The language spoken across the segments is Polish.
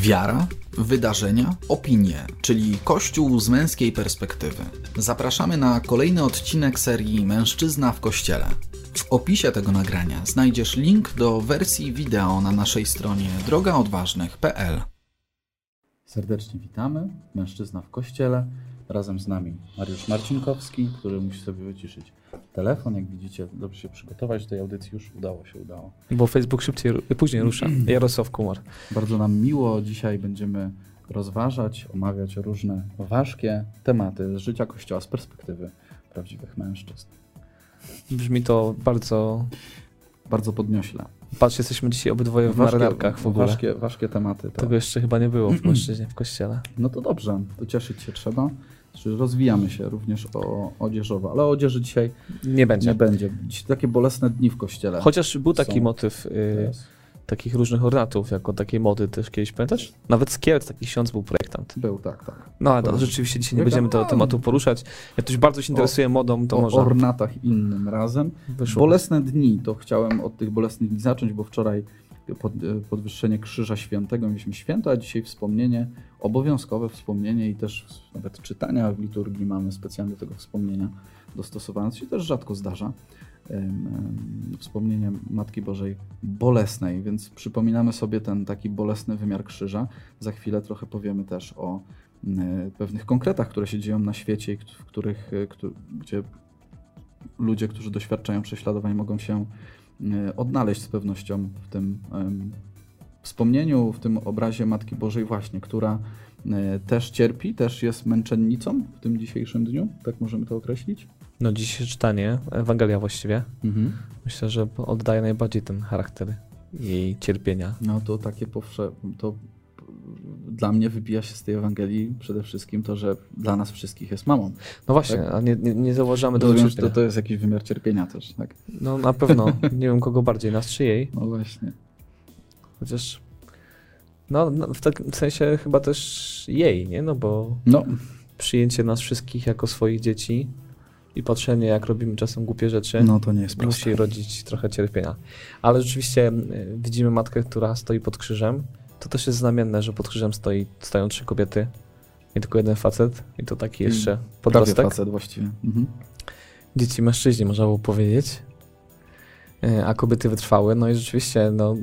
Wiara, wydarzenia, opinie, czyli Kościół z męskiej perspektywy. Zapraszamy na kolejny odcinek serii Mężczyzna w Kościele. W opisie tego nagrania znajdziesz link do wersji wideo na naszej stronie drogaodważnych.pl. Serdecznie witamy. Mężczyzna w kościele. Razem z nami Mariusz Marcinkowski, który musi sobie wyciszyć telefon. Jak widzicie, dobrze się przygotować do tej audycji. Już udało się, udało. Bo Facebook szybciej, później rusza. Jarosław Kumar. Bardzo nam miło. Dzisiaj będziemy rozważać, omawiać różne ważkie tematy z życia Kościoła z perspektywy prawdziwych mężczyzn. Brzmi to bardzo... Bardzo podniośle. Patrz, jesteśmy dzisiaj obydwoje w marynarkach w ogóle. Ważkie, ważkie tematy. To. Tego jeszcze chyba nie było w mężczyźnie w kościele. No to dobrze, to cieszyć się trzeba. Znaczy rozwijamy się również o, odzieżowo, ale o odzieży dzisiaj Nie będzie. nie będzie. Dziś takie bolesne dni w kościele. Chociaż był taki Są motyw y, takich różnych ornatów, jako takiej mody też kiedyś, pamiętasz? Nawet z Kielc taki ksiądz był projektant. Był, tak, tak. No ale Był. rzeczywiście dzisiaj nie będziemy tego tematu poruszać. Jak ktoś bardzo się interesuje modą, to o może ornatach innym razem. wyszło. Bolesne dni, to chciałem od tych bolesnych dni zacząć, bo wczoraj pod, podwyższenie Krzyża Świętego mieliśmy święto, a dzisiaj wspomnienie, obowiązkowe wspomnienie i też nawet czytania w liturgii mamy specjalnie tego wspomnienia dostosowane, co się też rzadko zdarza. Wspomnienie Matki Bożej bolesnej, więc przypominamy sobie ten taki bolesny wymiar krzyża. Za chwilę trochę powiemy też o pewnych konkretach, które się dzieją na świecie, w których, e, gdzie ludzie, którzy doświadczają prześladowań, mogą się e, odnaleźć z pewnością w tym wspomnieniu, w tym obrazie Matki Bożej właśnie, która e, też cierpi, też jest męczennicą w tym dzisiejszym dniu, tak możemy to określić? No dzisiejsze czytanie, Ewangelia właściwie, Mhm. myślę, że oddaje najbardziej ten charakter jej cierpienia. No to takie powszechne, to dla mnie wybija się z tej Ewangelii przede wszystkim to, że dla nas wszystkich jest mamą. No właśnie, Tak. a nie, nie, nie zauważamy tego Rozumiem, to, to jest jakiś wymiar cierpienia też, tak? No na pewno, nie wiem kogo bardziej, nas czy jej, No właśnie. Chociaż no, no w takim sensie chyba też jej, nie? No bo No, przyjęcie nas wszystkich jako swoich dzieci i patrzenie jak robimy czasem głupie rzeczy no to nie jest proste. musi rodzić trochę cierpienia. Ale rzeczywiście y, widzimy matkę, która stoi pod krzyżem. To też jest znamienne, że pod krzyżem stoi, stoją trzy kobiety i tylko jeden facet i to taki jeszcze Prawie podrostek. facet właściwie. Mhm. dzieci mężczyźni, można było powiedzieć, E, a kobiety wytrwały. No i rzeczywiście, no,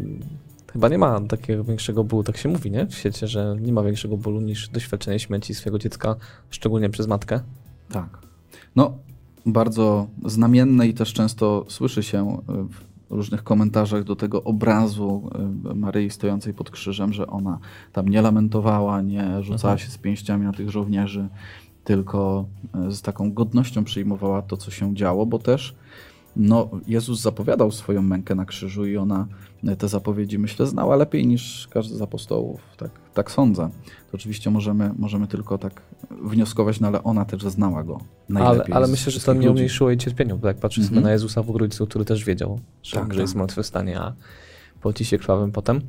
chyba nie ma takiego większego bólu, tak się mówi, nie? W świecie, że nie ma większego bólu niż doświadczenie śmierci swojego dziecka, szczególnie przez matkę. Tak. No, bardzo znamienne i też często słyszy się y, w różnych komentarzach do tego obrazu y, Maryi stojącej pod krzyżem, że ona tam nie lamentowała, nie rzucała Mhm. się z pięściami na tych żołnierzy, tylko y, z taką godnością przyjmowała to, co się działo, bo też no, Jezus zapowiadał swoją mękę na krzyżu i ona y, te zapowiedzi, myślę, znała lepiej niż każdy z apostołów. Tak, tak sądzę. To oczywiście możemy, możemy tylko tak wnioskować, no ale ona też znała go Ale, najlepiej. ale z myślę, że to nie umniejszyło jej cierpieniu, bo jak patrzę sobie Mhm. na Jezusa w Ogrójcu, który też wiedział, że Tak, umrze i tak. zmartwychwstanie, a poci się krwawym potem,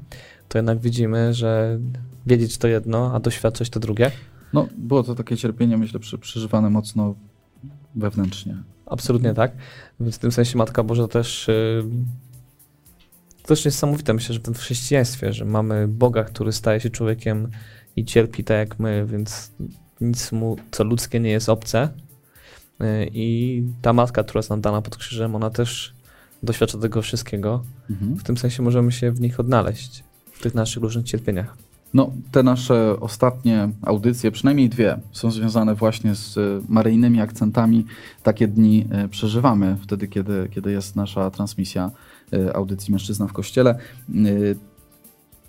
to jednak widzimy, że wiedzieć to jedno, a doświadczać to drugie. No, było to takie cierpienie, myślę, przeżywane mocno wewnętrznie. Absolutnie tak. Więc w tym sensie Matka Boża też. Yy, to też niesamowite, myślę, że w tym chrześcijaństwie, że mamy Boga, który staje się człowiekiem i cierpi tak jak my, więc nic mu, co ludzkie, nie jest obce. Yy, I ta matka, która jest nam dana pod krzyżem, ona też doświadcza tego wszystkiego. Mhm. W tym sensie możemy się w nich odnaleźć, w tych naszych różnych cierpieniach. No, te nasze ostatnie audycje, przynajmniej dwie, są związane właśnie z e, maryjnymi akcentami. Takie dni e, przeżywamy wtedy, kiedy, kiedy jest nasza transmisja e, audycji Mężczyzna w Kościele.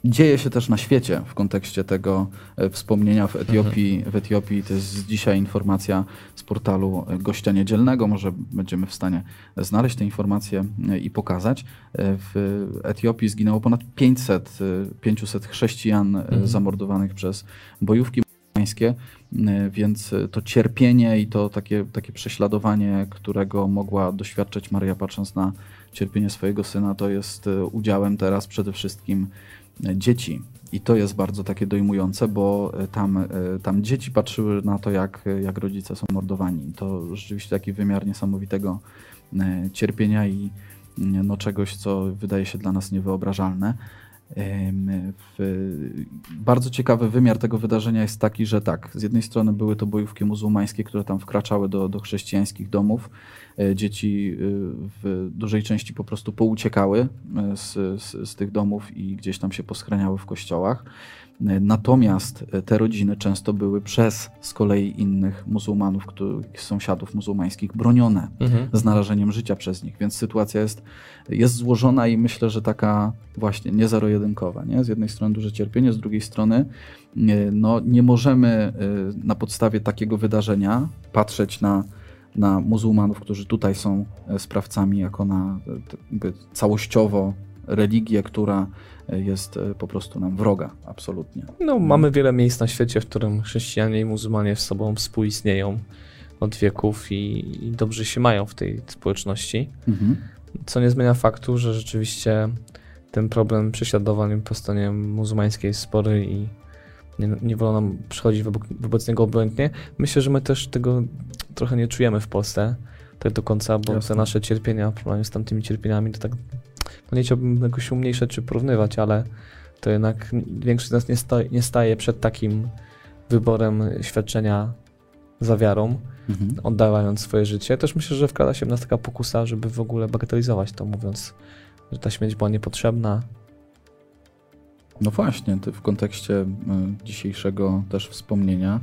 Dzieje się też na świecie w kontekście tego e, wspomnienia w Etiopii. W Etiopii to jest dzisiaj informacja z portalu e, Gościa Niedzielnego. Może będziemy w stanie znaleźć te informacje e, i pokazać. W Etiopii zginęło ponad 500, e, 500 chrześcijan Mhm. zamordowanych przez bojówki muzułmańskie, więc to cierpienie i to takie, takie prześladowanie, którego mogła doświadczać Maryja patrząc na cierpienie swojego syna, to jest udziałem teraz przede wszystkim dzieci. I to jest bardzo takie dojmujące, bo e, tam, e, tam dzieci patrzyły na to, jak, jak rodzice są mordowani. To rzeczywiście taki wymiar niesamowitego e, cierpienia i mm, no, czegoś, co wydaje się dla nas niewyobrażalne. Bardzo ciekawy wymiar tego wydarzenia jest taki, że tak, z jednej strony były to bojówki muzułmańskie, które tam wkraczały do, do chrześcijańskich domów. E, dzieci y, w dużej części po prostu pouciekały e, z, z, z tych domów i gdzieś tam się poschraniały w kościołach. Natomiast te rodziny często były przez z kolei innych muzułmanów, których, sąsiadów muzułmańskich bronione mhm. z narażeniem życia przez nich, więc sytuacja jest, jest złożona i myślę, że taka właśnie nie zero-jedynkowa. Nie? Z jednej strony duże cierpienie, z drugiej strony no, nie możemy y, na podstawie takiego wydarzenia patrzeć na na muzułmanów, którzy tutaj są e, sprawcami, jako na e, całościowo religię, która jest e, po prostu nam wroga, absolutnie. No, mamy wiele miejsc na świecie, w którym chrześcijanie i muzułmanie z sobą współistnieją od wieków i, i dobrze się mają w tej społeczności. Mhm. Co nie zmienia faktu, że rzeczywiście ten problem prześladowań po stronie muzułmańskiej jest spory i nie, nie wolno nam przychodzić wobec, wobec niego obojętnie. Myślę, że my też tego trochę nie czujemy w Polsce tak do końca, bo Jasne. te nasze cierpienia, w z tamtymi cierpieniami, to tak no nie chciałbym jakoś umniejszać czy porównywać, ale to jednak większość z nas nie, sta, nie staje przed takim wyborem świadczenia za wiarą, mhm. oddawając swoje życie. Też myślę, że wkrada się w nas taka pokusa, żeby w ogóle bagatelizować to, mówiąc, że ta śmierć była niepotrzebna. No właśnie, w kontekście y, dzisiejszego też wspomnienia,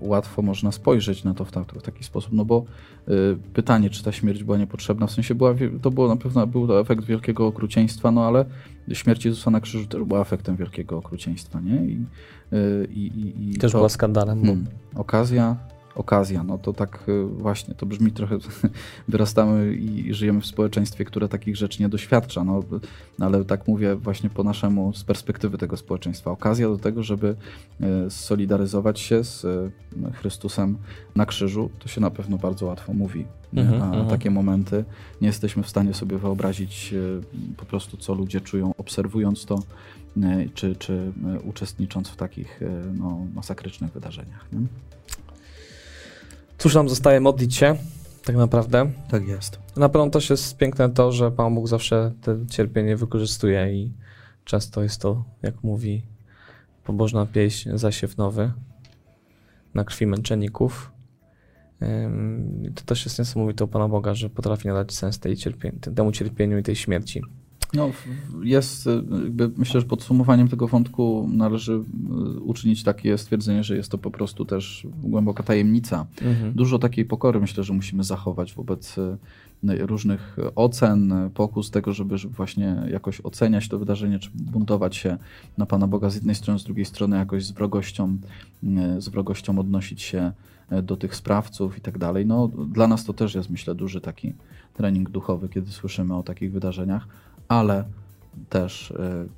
łatwo można spojrzeć na to w, w taki sposób, no bo e, pytanie, czy ta śmierć była niepotrzebna, w sensie była, to było na pewno był to efekt wielkiego okrucieństwa, no ale śmierć Jezusa na krzyżu też była efektem wielkiego okrucieństwa, nie? I, e, i, i, i też to, była skandalem. Hmm, okazja okazja. No to tak y, właśnie, to brzmi trochę, wyrastamy i żyjemy w społeczeństwie, które takich rzeczy nie doświadcza, no, ale tak mówię właśnie po naszemu, z perspektywy tego społeczeństwa. Okazja do tego, żeby y, solidaryzować się z y, Chrystusem na krzyżu, to się na pewno bardzo łatwo mówi. Mhm, a mhm. takie momenty nie jesteśmy w stanie sobie wyobrazić po prostu, co ludzie czują, obserwując to, czy, czy uczestnicząc w takich no, masakrycznych wydarzeniach. Nie? Cóż nam zostaje modlić się, tak naprawdę. Tak jest. Na pewno też jest piękne to, że Pan Bóg zawsze te cierpienie wykorzystuje i często jest to, jak mówi pobożna pieśń, zasiew nowy na krwi męczenników. To też jest niesamowite u Pana Boga, że potrafi nadać sens tej cierpieniu, temu cierpieniu i tej śmierci. No, jest, jakby myślę, że podsumowaniem tego wątku należy y, uczynić takie stwierdzenie, że jest to po prostu też głęboka tajemnica. Mhm. Dużo takiej pokory myślę, że musimy zachować wobec y, różnych ocen, pokus tego, żeby, właśnie jakoś oceniać to wydarzenie, czy buntować się na Pana Boga z jednej strony, z drugiej strony jakoś z wrogością, z wrogością odnosić się do tych sprawców i tak dalej. No, dla nas to też jest, myślę, duży taki trening duchowy, kiedy słyszymy o takich wydarzeniach ale też y,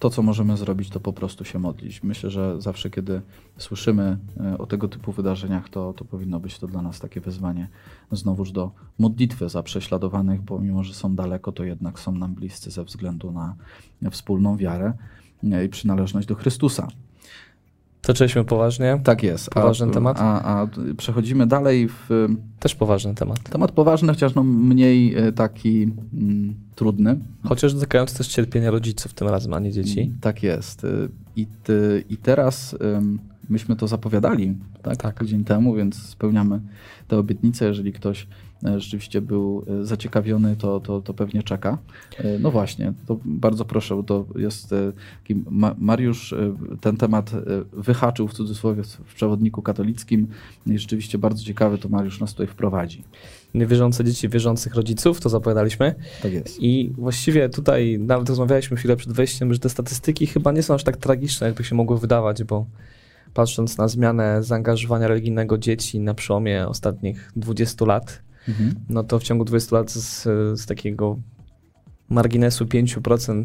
to, co możemy zrobić, to po prostu się modlić. Myślę, że zawsze, kiedy słyszymy y, o tego typu wydarzeniach, to, to powinno być to dla nas takie wyzwanie znowuż do modlitwy za prześladowanych, bo mimo, że są daleko, to jednak są nam bliscy ze względu na wspólną wiarę y, i przynależność do Chrystusa. Toczyliśmy poważnie. Tak jest. Poważny a, temat. A, a, przechodzimy dalej w. Też poważny temat. Temat poważny, chociaż no mniej e, taki mm, trudny. Chociaż dotykający też cierpienia rodziców tym razem, a nie dzieci. Mm, tak jest. I, ty, i teraz myśmy to zapowiadali tak, tak. tydzień temu, więc spełniamy tę obietnicę. Jeżeli ktoś rzeczywiście był e, zaciekawiony, to, to, to pewnie czeka. E, no właśnie, to bardzo proszę, to jest taki Mariusz ten temat wyhaczył w cudzysłowie w przewodniku katolickim i rzeczywiście bardzo ciekawy to Mariusz nas tutaj wprowadzi. Niewierzące dzieci wierzących rodziców, to zapowiadaliśmy. Tak jest. I właściwie tutaj nawet rozmawialiśmy chwilę przed wejściem, że te statystyki chyba nie są aż tak tragiczne, jakby się mogło wydawać, bo patrząc na zmianę zaangażowania religijnego dzieci na przełomie ostatnich 20 lat, mhm. no to w ciągu 20 lat z, z takiego marginesu 5%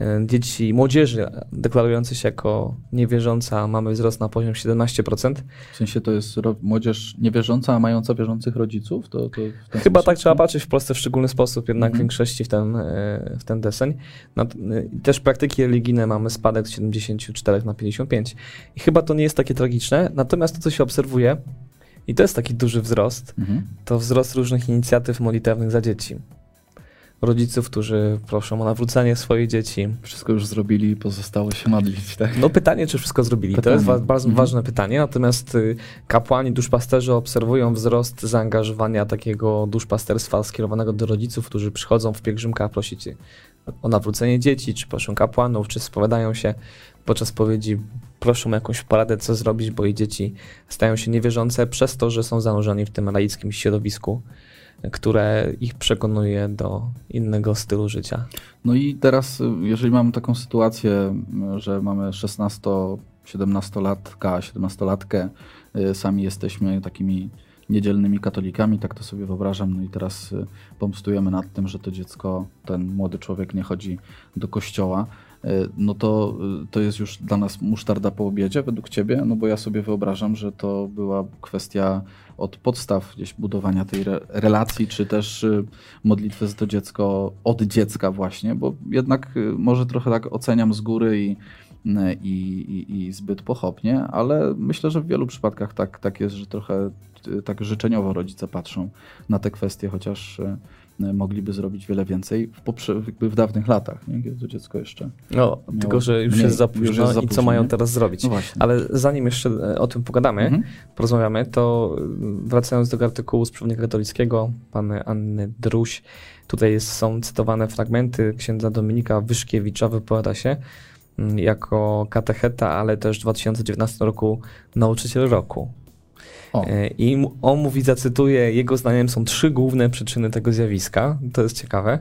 e, dzieci i młodzieży deklarujących się jako niewierząca mamy wzrost na poziom 17%. W sensie to jest młodzież niewierząca, a mająca wierzących rodziców? To, to Chyba sposób? tak trzeba patrzeć w Polsce w szczególny sposób, jednak mhm. w większości w ten, e, w ten deseń. No, e, też praktyki religijne mamy spadek z 74 na 55 i chyba to nie jest takie tragiczne, natomiast to, co się obserwuje, i to jest taki duży wzrost, mhm. to wzrost różnych inicjatyw modlitewnych za dzieci. rodziców, którzy proszą o nawrócenie swoich dzieci. Wszystko już zrobili, pozostało się modlić, tak? No pytanie, czy wszystko zrobili. Pytanie. To jest bardzo Mhm. ważne pytanie, natomiast y, kapłani, duszpasterze obserwują wzrost zaangażowania takiego duszpasterstwa skierowanego do rodziców, którzy przychodzą w pielgrzymkach prosić o nawrócenie dzieci, czy proszą kapłanów, czy spowiadają się podczas spowiedzi, proszą jakąś poradę, co zrobić, bo ich dzieci stają się niewierzące przez to, że są zanurzeni w tym laickim środowisku, które ich przekonuje do innego stylu życia. No i teraz, jeżeli mamy taką sytuację, że mamy 16-17-latka, 17-latkę, y, sami jesteśmy takimi niedzielnymi katolikami, tak to sobie wyobrażam, no i teraz pomstujemy nad tym, że to dziecko, ten młody człowiek nie chodzi do kościoła, no to, y, to jest już dla nas musztarda po obiedzie, według ciebie, no bo ja sobie wyobrażam, że to była kwestia od podstaw gdzieś budowania tej re relacji, czy też y, modlitwy za to dziecko od dziecka właśnie, bo jednak może trochę tak oceniam z góry i, i, i, i zbyt pochopnie, ale myślę, że w wielu przypadkach tak, tak jest, że trochę y, tak życzeniowo rodzice patrzą na te kwestie, chociaż y, mogliby zrobić wiele więcej w, poprze- w dawnych latach, nie? kiedy to dziecko jeszcze... No, tylko, że już mniej, jest za już późno jest za i co mają teraz zrobić. No. Ale zanim jeszcze e, o tym pogadamy, Mhm. porozmawiamy, to wracając do artykułu z Przewodnika Katolickiego, pani Anny Druś, tutaj jest, są cytowane fragmenty księdza Dominika Wyszkiewicza, wypowiada się jako katecheta, ale też w 2019 roku nauczyciel roku. O. E, I on mówi, zacytuję, jego zdaniem są trzy główne przyczyny tego zjawiska. To jest ciekawe.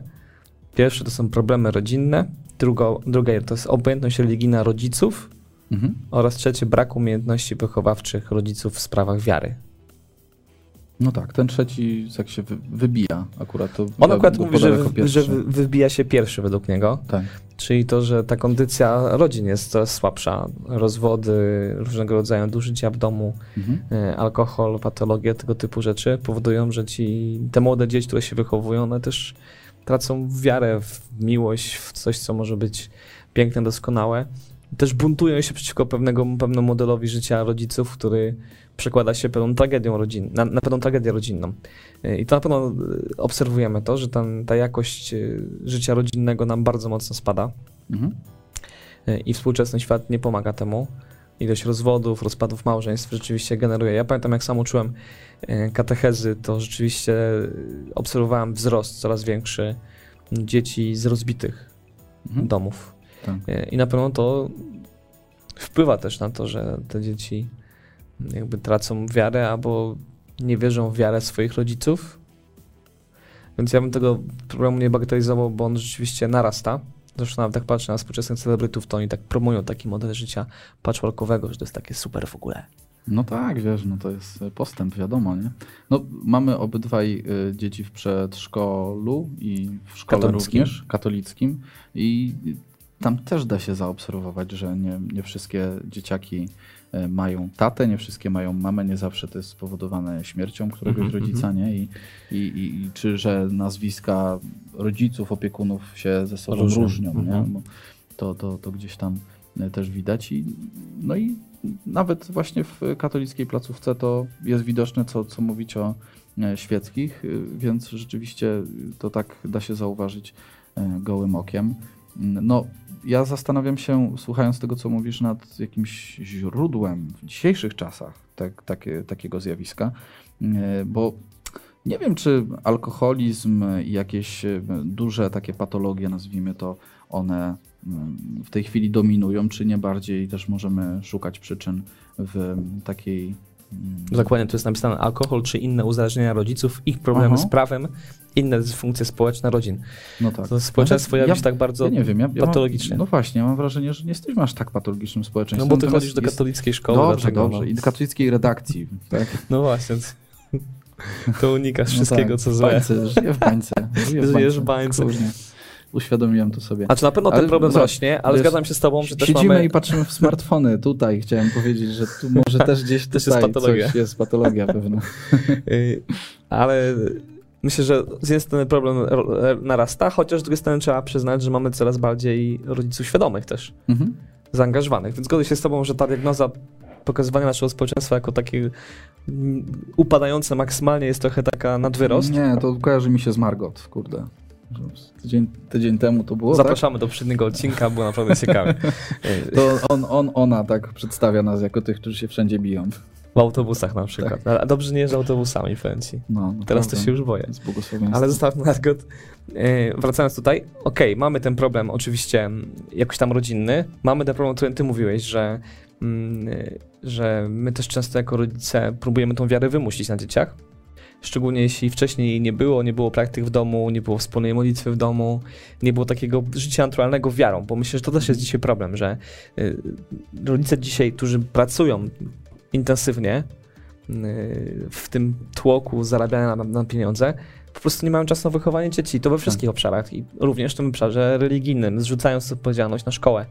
Pierwsze to są problemy rodzinne, drugo, drugie to jest obojętność religijna rodziców Mhm. oraz trzecie brak umiejętności wychowawczych rodziców w sprawach wiary. No tak, ten trzeci jak się wy, wybija akurat. To On akurat mówi, że, że wybija się pierwszy według niego, Tak. Czyli to, że ta kondycja rodzin jest coraz słabsza. Rozwody, różnego rodzaju nadużycia w domu, Mhm. e, alkohol, patologie, tego typu rzeczy powodują, że ci, te młode dzieci, które się wychowują, one też tracą wiarę w miłość, w coś, co może być piękne, doskonałe. Też buntują się przeciwko pewnego, pewnemu modelowi życia rodziców, który przekłada się pewną tragedią rodzin, na, na pewną tragedię rodzinną. I to na pewno e, obserwujemy to, że ten, ta jakość e, życia rodzinnego nam bardzo mocno spada. Mhm. E, i współczesny świat nie pomaga temu. Ilość rozwodów, rozpadów małżeństw rzeczywiście generuje. Ja pamiętam, jak sam uczyłem katechezy, to rzeczywiście obserwowałem wzrost coraz większy dzieci z rozbitych Mhm. domów. Tak. I na pewno to wpływa też na to, że te dzieci jakby tracą wiarę albo nie wierzą w wiarę swoich rodziców. Więc ja bym tego problemu nie bagatelizował, bo on rzeczywiście narasta. Zresztą nawet jak patrzę na współczesnych celebrytów, to oni tak promują taki model życia patchworkowego, że to jest takie super w ogóle. No tak, wiesz, no to jest postęp, wiadomo, nie? No, mamy obydwaj y, dzieci w przedszkolu i w szkole Katolickim. również, katolickim i tam też da się zaobserwować, że nie, nie wszystkie dzieciaki mają tatę, nie wszystkie mają mamę, nie zawsze to jest spowodowane śmiercią któregoś Mhm, rodzica, nie? I, i, i, czy, że nazwiska rodziców, opiekunów się ze sobą Różnią. różnią, nie? Mhm. Bo to, to, to gdzieś tam y, też widać i no i nawet właśnie w katolickiej placówce to jest widoczne, co, co mówić o e, świeckich, więc rzeczywiście to tak da się zauważyć e, gołym okiem. No, ja zastanawiam się, słuchając tego, co mówisz, nad jakimś źródłem w dzisiejszych czasach tak, takie, takiego zjawiska, e, bo nie wiem, czy alkoholizm i jakieś e, duże takie patologie, nazwijmy to, one mm, w tej chwili dominują, czy nie bardziej też możemy szukać przyczyn w takiej. Mm, Dokładnie, tu jest napisane alkohol czy inne uzależnienia rodziców, ich problemy Aha. z prawem, inne dysfunkcje społeczne rodzin. No tak. To społeczeństwo Nawet jawi się tak bardzo ja nie wiem, ja, ja patologicznie. Mam, no właśnie, ja mam wrażenie, że nie jesteśmy aż tak patologicznym No społeczeństwem. bo ty chodzisz do katolickiej szkoły. Dobrze, dlatego, dobrze. No, I do katolickiej redakcji. Tak? no właśnie. To unikasz No wszystkiego, tak, co złe. bańce, żyję w bańce. Żyję w Żyjesz bańce. w bańce. Uświadomiłem to sobie. A czy na pewno ten Ale problem zobacz, rośnie, ale wiesz, zgadzam się z tobą, że też Siedzimy mamy... i patrzymy w smartfony. Tutaj chciałem powiedzieć, że tu może też gdzieś tutaj jest patologia. coś jest patologia pewna. Y, Ale myślę, że z jednej strony problem ro- narasta, chociaż z drugiej strony trzeba przyznać, że mamy coraz bardziej rodziców świadomych też, Mhm. zaangażowanych. Więc zgodzę się z tobą, że ta diagnoza pokazywania naszego społeczeństwa jako takie mm, upadające maksymalnie jest trochę taka nadwyrost. Nie, to kojarzy mi się z Margot, kurde. Tydzień, tydzień temu to było. tak? Zapraszamy tak? do poprzedniego odcinka, było naprawdę ciekawe. to on, on, ona tak przedstawia nas jako tych, którzy się wszędzie biją. W autobusach na przykład. Tak. A dobrze nie jeżdżę autobusami, powiem ci. No, Teraz to się już boję. Ale zostawmy na przykład, wracając tutaj, okej, okay, mamy ten problem oczywiście jakoś tam rodzinny, mamy ten problem, o którym ty mówiłeś, że, mm, że my też często jako rodzice próbujemy tą wiarę wymusić na dzieciach. Szczególnie jeśli wcześniej nie było, nie było praktyk w domu, nie było wspólnej modlitwy w domu, nie było takiego życia naturalnego wiarą, bo myślę, że to też jest dzisiaj problem, że y, rodzice dzisiaj, którzy pracują intensywnie y, w tym tłoku zarabiania na, na pieniądze, po prostu nie mają czasu na wychowanie dzieci. To we wszystkich tak. obszarach i również w tym obszarze religijnym, zrzucając odpowiedzialność na szkołę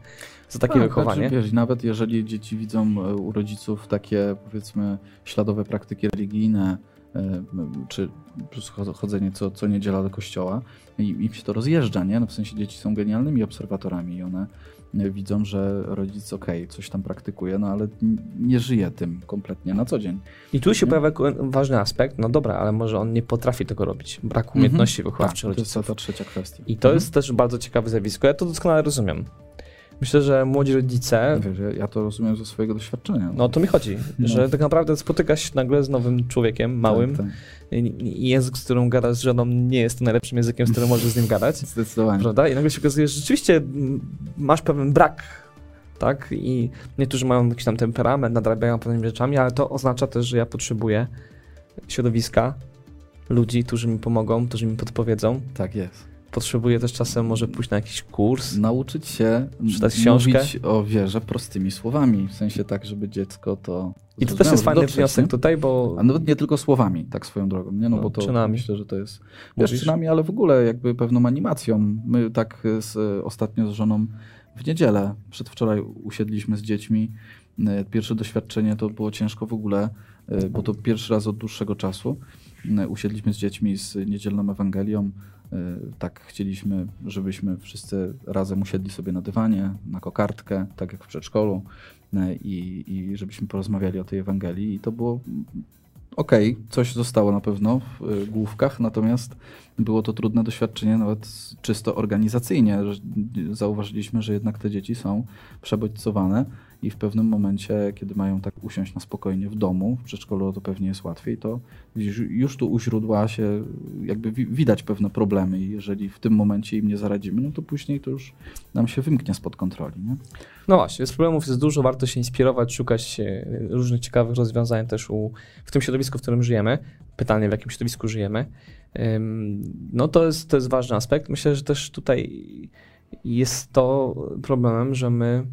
za takie tak, wychowanie. Znaczy, wiesz, nawet jeżeli dzieci widzą e, u rodziców takie, powiedzmy, śladowe praktyki religijne, czy chodzenie co, co niedziela do kościoła i im się to rozjeżdża, nie? No w sensie dzieci są genialnymi obserwatorami i one widzą, że rodzic ok, coś tam praktykuje, no ale nie żyje tym kompletnie na co dzień. I tu się nie? pojawia ważny aspekt, no dobra, ale może on nie potrafi tego robić, brak mhm. umiejętności mm -hmm. wychowawczych tak, rodziców. To jest ta trzecia kwestia. I to -hmm. jest też bardzo ciekawe zjawisko, ja to doskonale rozumiem. Myślę, że młodzi rodzice. Wiesz, ja to rozumiem ze swojego doświadczenia. No to mi chodzi, no. że tak naprawdę spotykasz się nagle z nowym człowiekiem, małym. Tak, tak. I język, z którym gadasz z żoną, nie jest najlepszym językiem, z którym możesz z nim gadać. Zdecydowanie. Prawda? I nagle się okazuje, że rzeczywiście masz pewien brak. Tak? I niektórzy mają jakiś tam temperament, nadrabiają pewnymi rzeczami, ale to oznacza też, że ja potrzebuję środowiska, ludzi, którzy mi pomogą, którzy mi podpowiedzą. Tak jest potrzebuje też czasem może pójść na jakiś kurs. Nauczyć się czytać książkę. mówić o wierze prostymi słowami, w sensie tak, żeby dziecko to I to też jest fajny dotrzeć, wniosek nie? tutaj, bo... A nawet nie tylko słowami, tak swoją drogą, nie? No, no bo to czynami. myślę, że to jest... Wiesz, czynami, ale w ogóle jakby pewną animacją. My tak z, ostatnio z żoną w niedzielę, przedwczoraj usiedliśmy z dziećmi. Pierwsze doświadczenie to było ciężko w ogóle, bo to pierwszy raz od dłuższego czasu. Usiedliśmy z dziećmi z niedzielną Ewangelią, Y, tak chcieliśmy, żebyśmy wszyscy razem usiedli sobie na dywanie, na kokardkę, tak jak w przedszkolu y, i, i żebyśmy porozmawiali o tej Ewangelii. I to było okej, okay, coś zostało na pewno w główkach, natomiast było to trudne doświadczenie nawet czysto organizacyjnie. Zauważyliśmy, że jednak te dzieci są przebodźcowane i w pewnym momencie, kiedy mają tak usiąść na spokojnie w domu, w przedszkolu to pewnie jest łatwiej, to już tu u źródła się jakby widać pewne problemy i jeżeli w tym momencie im nie zaradzimy, no to później to już nam się wymknie spod kontroli. Nie? No właśnie, z problemów jest dużo, warto się inspirować, szukać e, różnych ciekawych rozwiązań też u, w tym środowisku, w którym żyjemy. Pytanie, w jakim środowisku żyjemy. No to jest, to jest ważny aspekt. Myślę, że też tutaj jest to problemem, że my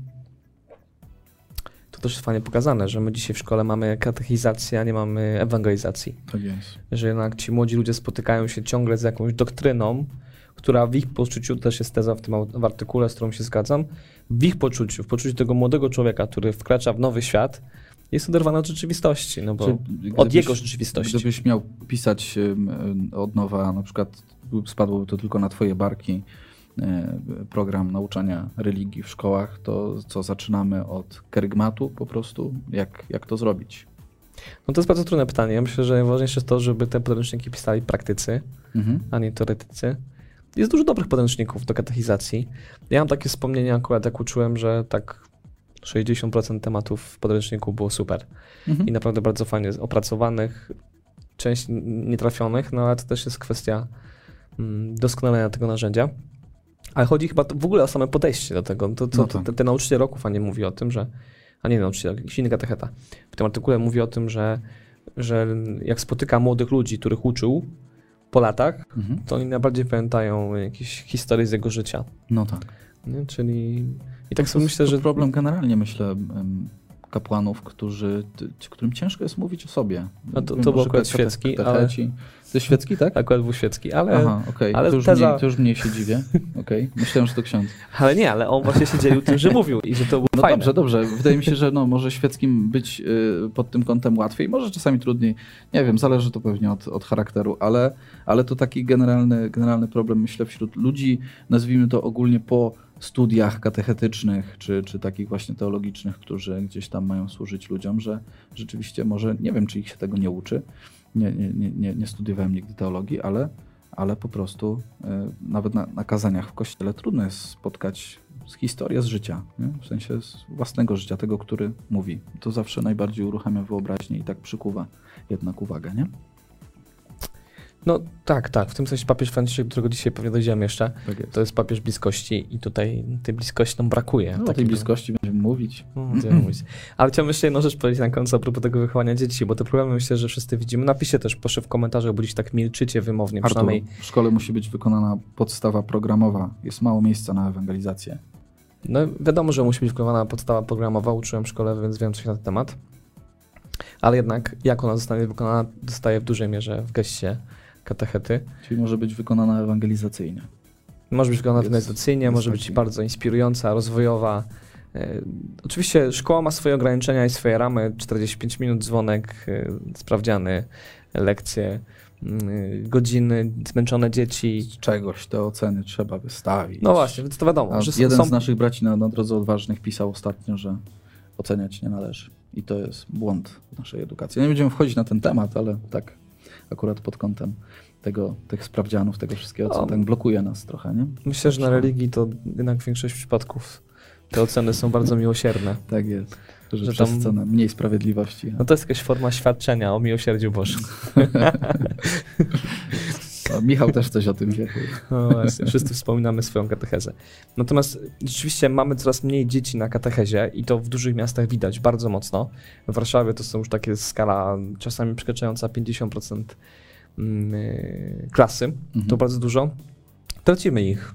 to też jest fajnie pokazane, że my dzisiaj w szkole mamy katechizację, a nie mamy ewangelizacji. Tak jest. Że jednak ci młodzi ludzie spotykają się ciągle z jakąś doktryną, która w ich poczuciu, też jest teza w tym w artykule, z którą się zgadzam, w ich poczuciu, w poczuciu tego młodego człowieka, który wkracza w nowy świat, jest oderwana od rzeczywistości, no bo od jego rzeczywistości. Gdybyś miał pisać od nowa, na przykład spadłoby to tylko na twoje barki, program nauczania religii w szkołach, to co zaczynamy od kerygmatu po prostu? Jak, jak to zrobić? No to jest bardzo trudne pytanie. Ja myślę, że najważniejsze jest to, żeby te podręczniki pisali praktycy, mhm. a nie teoretycy. Jest dużo dobrych podręczników do katechizacji. Ja mam takie wspomnienia akurat, jak uczyłem, że tak 60% tematów w podręczniku było super. Mhm. I naprawdę bardzo fajnie opracowanych, część nietrafionych, no ale to też jest kwestia mm, doskonalenia tego narzędzia. Ale chodzi chyba w ogóle o same podejście do tego. To, to, no tak. Ten nauczyciel roków, a nie mówi o tym, że. A nie nauczyciel, jakiś inny katecheta. W tym artykule mówi o tym, że, że jak spotyka młodych ludzi, których uczył po latach, mhm. to oni najbardziej pamiętają jakieś historie z jego życia. No tak. Nie? Czyli i tak sobie myślę, że. problem generalnie, myślę, kapłanów, którzy, którym ciężko jest mówić o sobie. No to, to był akurat świecki, ale... To jest świecki, tak? Akurat był świecki, ale... Aha, okay. to, już teza... mniej, to już mniej się dziwię. Okay. Myślałem, że to ksiądz. Ale nie, ale on właśnie się dzielił tym, że mówił i że to było No fajne. dobrze, dobrze. Wydaje mi się, że no, może świeckim być y, pod tym kątem łatwiej, może czasami trudniej. Nie wiem, zależy to pewnie od, od charakteru, ale, ale to taki generalny, generalny problem, myślę, wśród ludzi, nazwijmy to ogólnie po studiach katechetycznych, czy, czy takich właśnie teologicznych, którzy gdzieś tam mają służyć ludziom, że rzeczywiście może, nie wiem, czy ich się tego nie uczy, nie, nie, nie, nie studiowałem nigdy teologii, ale ale po prostu y, nawet na, na kazaniach w kościele trudno jest spotkać historię z życia, nie? w sensie z własnego życia, tego, który mówi. To zawsze najbardziej uruchamia wyobraźnię i tak przykuwa jednak uwagę, nie? No tak, tak. W tym sensie papież Franciszek, którego dzisiaj pewnie dojdziemy jeszcze, Tak jest. to jest papież bliskości i tutaj tej bliskości nam brakuje. No, o Takiej tej bliskości będziemy mówić. No, będziemy mówić. Ale chciałbym jeszcze jedną rzecz powiedzieć na końcu a propos tego wychowania dzieci, bo te problemy myślę, że wszyscy widzimy. Napiszcie też proszę w komentarzach, bo dziś tak milczycie wymownie, Artur, przynajmniej w szkole musi być wykonana podstawa programowa. Jest mało miejsca na ewangelizację. No wiadomo, że musi być wykonana podstawa programowa, uczyłem w szkole, więc wiem coś na ten temat. Ale jednak jak ona zostanie wykonana, dostaje w dużej mierze w geście katechety. Czyli może być wykonana ewangelizacyjnie. Może być wykonana jest może być bardzo inspirująca, rozwojowa. E, Oczywiście szkoła ma swoje ograniczenia i swoje ramy. 45 minut dzwonek, e, sprawdziany, lekcje, mm, godziny, zmęczone dzieci. Z czegoś te oceny trzeba wystawić. No właśnie, więc to wiadomo, A że jeden są z naszych braci na, na drodze odważnych pisał ostatnio, że oceniać nie należy. I to jest błąd naszej edukacji. Nie będziemy wchodzić na ten temat, ale tak akurat pod kątem tego, tych sprawdzianów, tego wszystkiego, co O. tak blokuje nas trochę, nie? Myślę, że na religii to jednak większość przypadków te oceny są bardzo miłosierne. Tak jest. Że, Że tam- cenę mniej sprawiedliwości. No to jest jakaś forma świadczenia o miłosierdziu Bożym. A Michał też coś o tym wie. No właśnie, wszyscy wspominamy swoją katechezę. Natomiast rzeczywiście mamy coraz mniej dzieci na katechezie i to w dużych miastach widać bardzo mocno. W Warszawie to są już takie skala czasami przekraczająca 50% mm, y, klasy. Mhm. To bardzo dużo. Tracimy ich.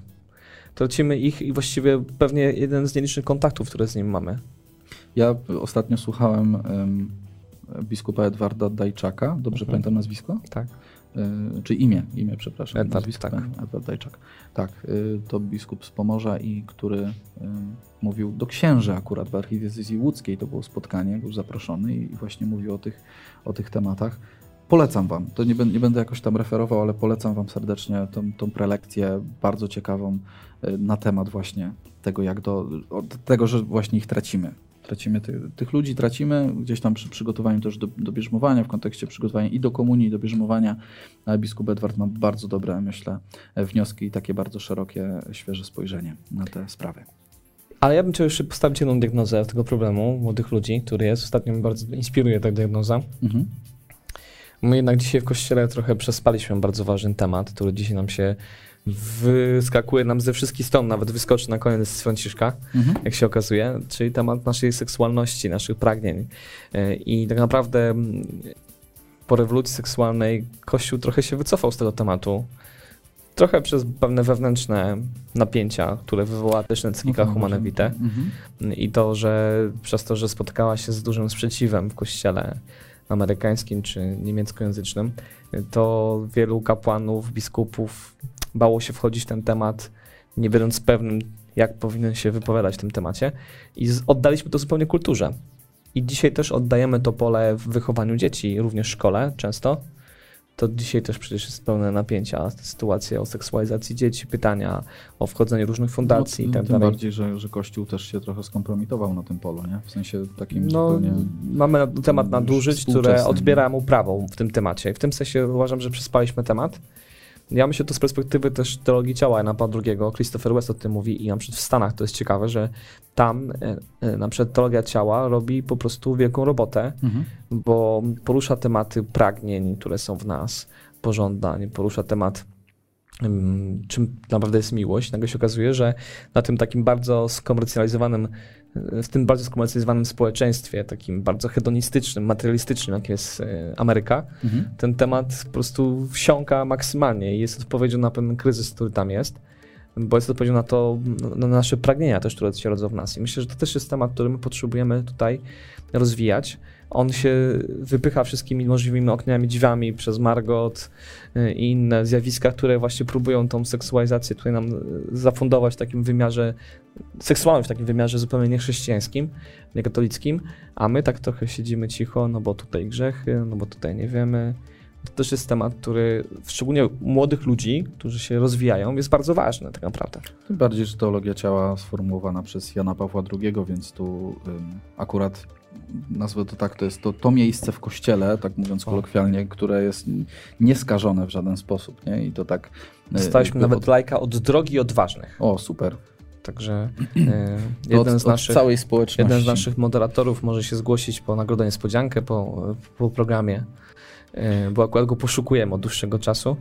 Tracimy ich i właściwie pewnie jeden z nielicznych kontaktów, które z nim mamy. Ja ostatnio słuchałem em, biskupa Edwarda Dajczaka, dobrze Mhm. pamiętam nazwisko? Tak. Y, czy imię, imię, przepraszam. Edward, nazwisko, tak. Edward Dajczak. Tak, y, to biskup z Pomorza i który y, mówił do księży akurat w archidiecezji łódzkiej, to było spotkanie, był zaproszony i właśnie mówił o tych, o tych tematach. Polecam wam, to nie, nie będę jakoś tam referował, ale polecam wam serdecznie tą, tą prelekcję bardzo ciekawą na temat właśnie tego, jak do, tego, że właśnie ich tracimy. Tracimy ty, tych ludzi, tracimy gdzieś tam przy przygotowaniu też do, do bierzmowania, w kontekście przygotowania i do komunii, i do bierzmowania. Biskup Edward ma bardzo dobre, myślę, wnioski i takie bardzo szerokie, świeże spojrzenie na te sprawy. Ale ja bym chciał jeszcze postawić jedną diagnozę tego problemu młodych ludzi, który jest. Ostatnio mnie bardzo inspiruje ta diagnoza. Mhm. My jednak dzisiaj w kościele trochę przespaliśmy bardzo ważny temat, który dzisiaj nam się wyskakuje nam ze wszystkich stron, nawet wyskoczy na koniec z Franciszka, Mhm. jak się okazuje, czyli temat naszej seksualności, naszych pragnień. Yy, I tak naprawdę mm, po rewolucji seksualnej Kościół trochę się wycofał z tego tematu. Trochę przez pewne wewnętrzne napięcia, które wywołała też encyklika No Humane może- Vitae Mhm. i to, że przez to, że spotkała się z dużym sprzeciwem w kościele amerykańskim czy niemieckojęzycznym, to wielu kapłanów, biskupów bało się wchodzić w ten temat, nie będąc pewnym, jak powinien się wypowiadać w tym temacie i oddaliśmy to zupełnie kulturze. I dzisiaj też oddajemy to pole w wychowaniu dzieci, również w szkole często. To dzisiaj też przecież jest pełne napięcia, sytuacje o seksualizacji dzieci, pytania o wchodzenie różnych fundacji no, i tak tym dalej. bardziej, że, że Kościół też się trochę skompromitował na tym polu, nie? W sensie takim No, zupełnie... mamy na- temat nadużyć, które odbiera mu prawo w tym temacie. I w tym sensie uważam, że przespaliśmy temat. Ja myślę to z perspektywy też teologii ciała Jana Pawła II. Christopher West o tym mówi i na przykład w Stanach to jest ciekawe, że tam e, e, na przykład teologia ciała robi po prostu wielką robotę, Mhm. bo porusza tematy pragnień, które są w nas, pożądań, porusza temat ym, czym naprawdę jest miłość. Nagle się okazuje, że na tym takim bardzo skomercjalizowanym, w tym bardzo skomercjalizowanym społeczeństwie, takim bardzo hedonistycznym, materialistycznym, jak jest y, Ameryka, Mhm. ten temat po prostu wsiąka maksymalnie i jest odpowiedzią na pewien kryzys, który tam jest, bo jest odpowiedzią na to, na nasze pragnienia też, które się rodzą w nas. I myślę, że to też jest temat, który my potrzebujemy tutaj rozwijać. On się wypycha wszystkimi możliwymi okniami, drzwiami przez Margot y, i inne zjawiska, które właśnie próbują tą seksualizację tutaj nam y, zafundować w takim wymiarze seksualnym, w takim wymiarze zupełnie niechrześcijańskim, niekatolickim, a my tak trochę siedzimy cicho, no bo tutaj grzechy, no bo tutaj nie wiemy. To też jest temat, który szczególnie młodych ludzi, którzy się rozwijają, jest bardzo ważny tak naprawdę. Tym bardziej, że teologia ciała sformułowana przez Jana Pawła II, więc tu akurat nazwę to tak, to jest to, to miejsce w kościele, tak mówiąc kolokwialnie, które jest nieskażone w żaden sposób, nie? I to tak... e, Dostaliśmy nawet lajka od drogi odważnych. O, super. Także To jeden, od, z naszych, od całej społeczności. jeden z naszych moderatorów może się zgłosić po nagrodę niespodziankę po, po programie, bo akurat go poszukujemy od dłuższego czasu.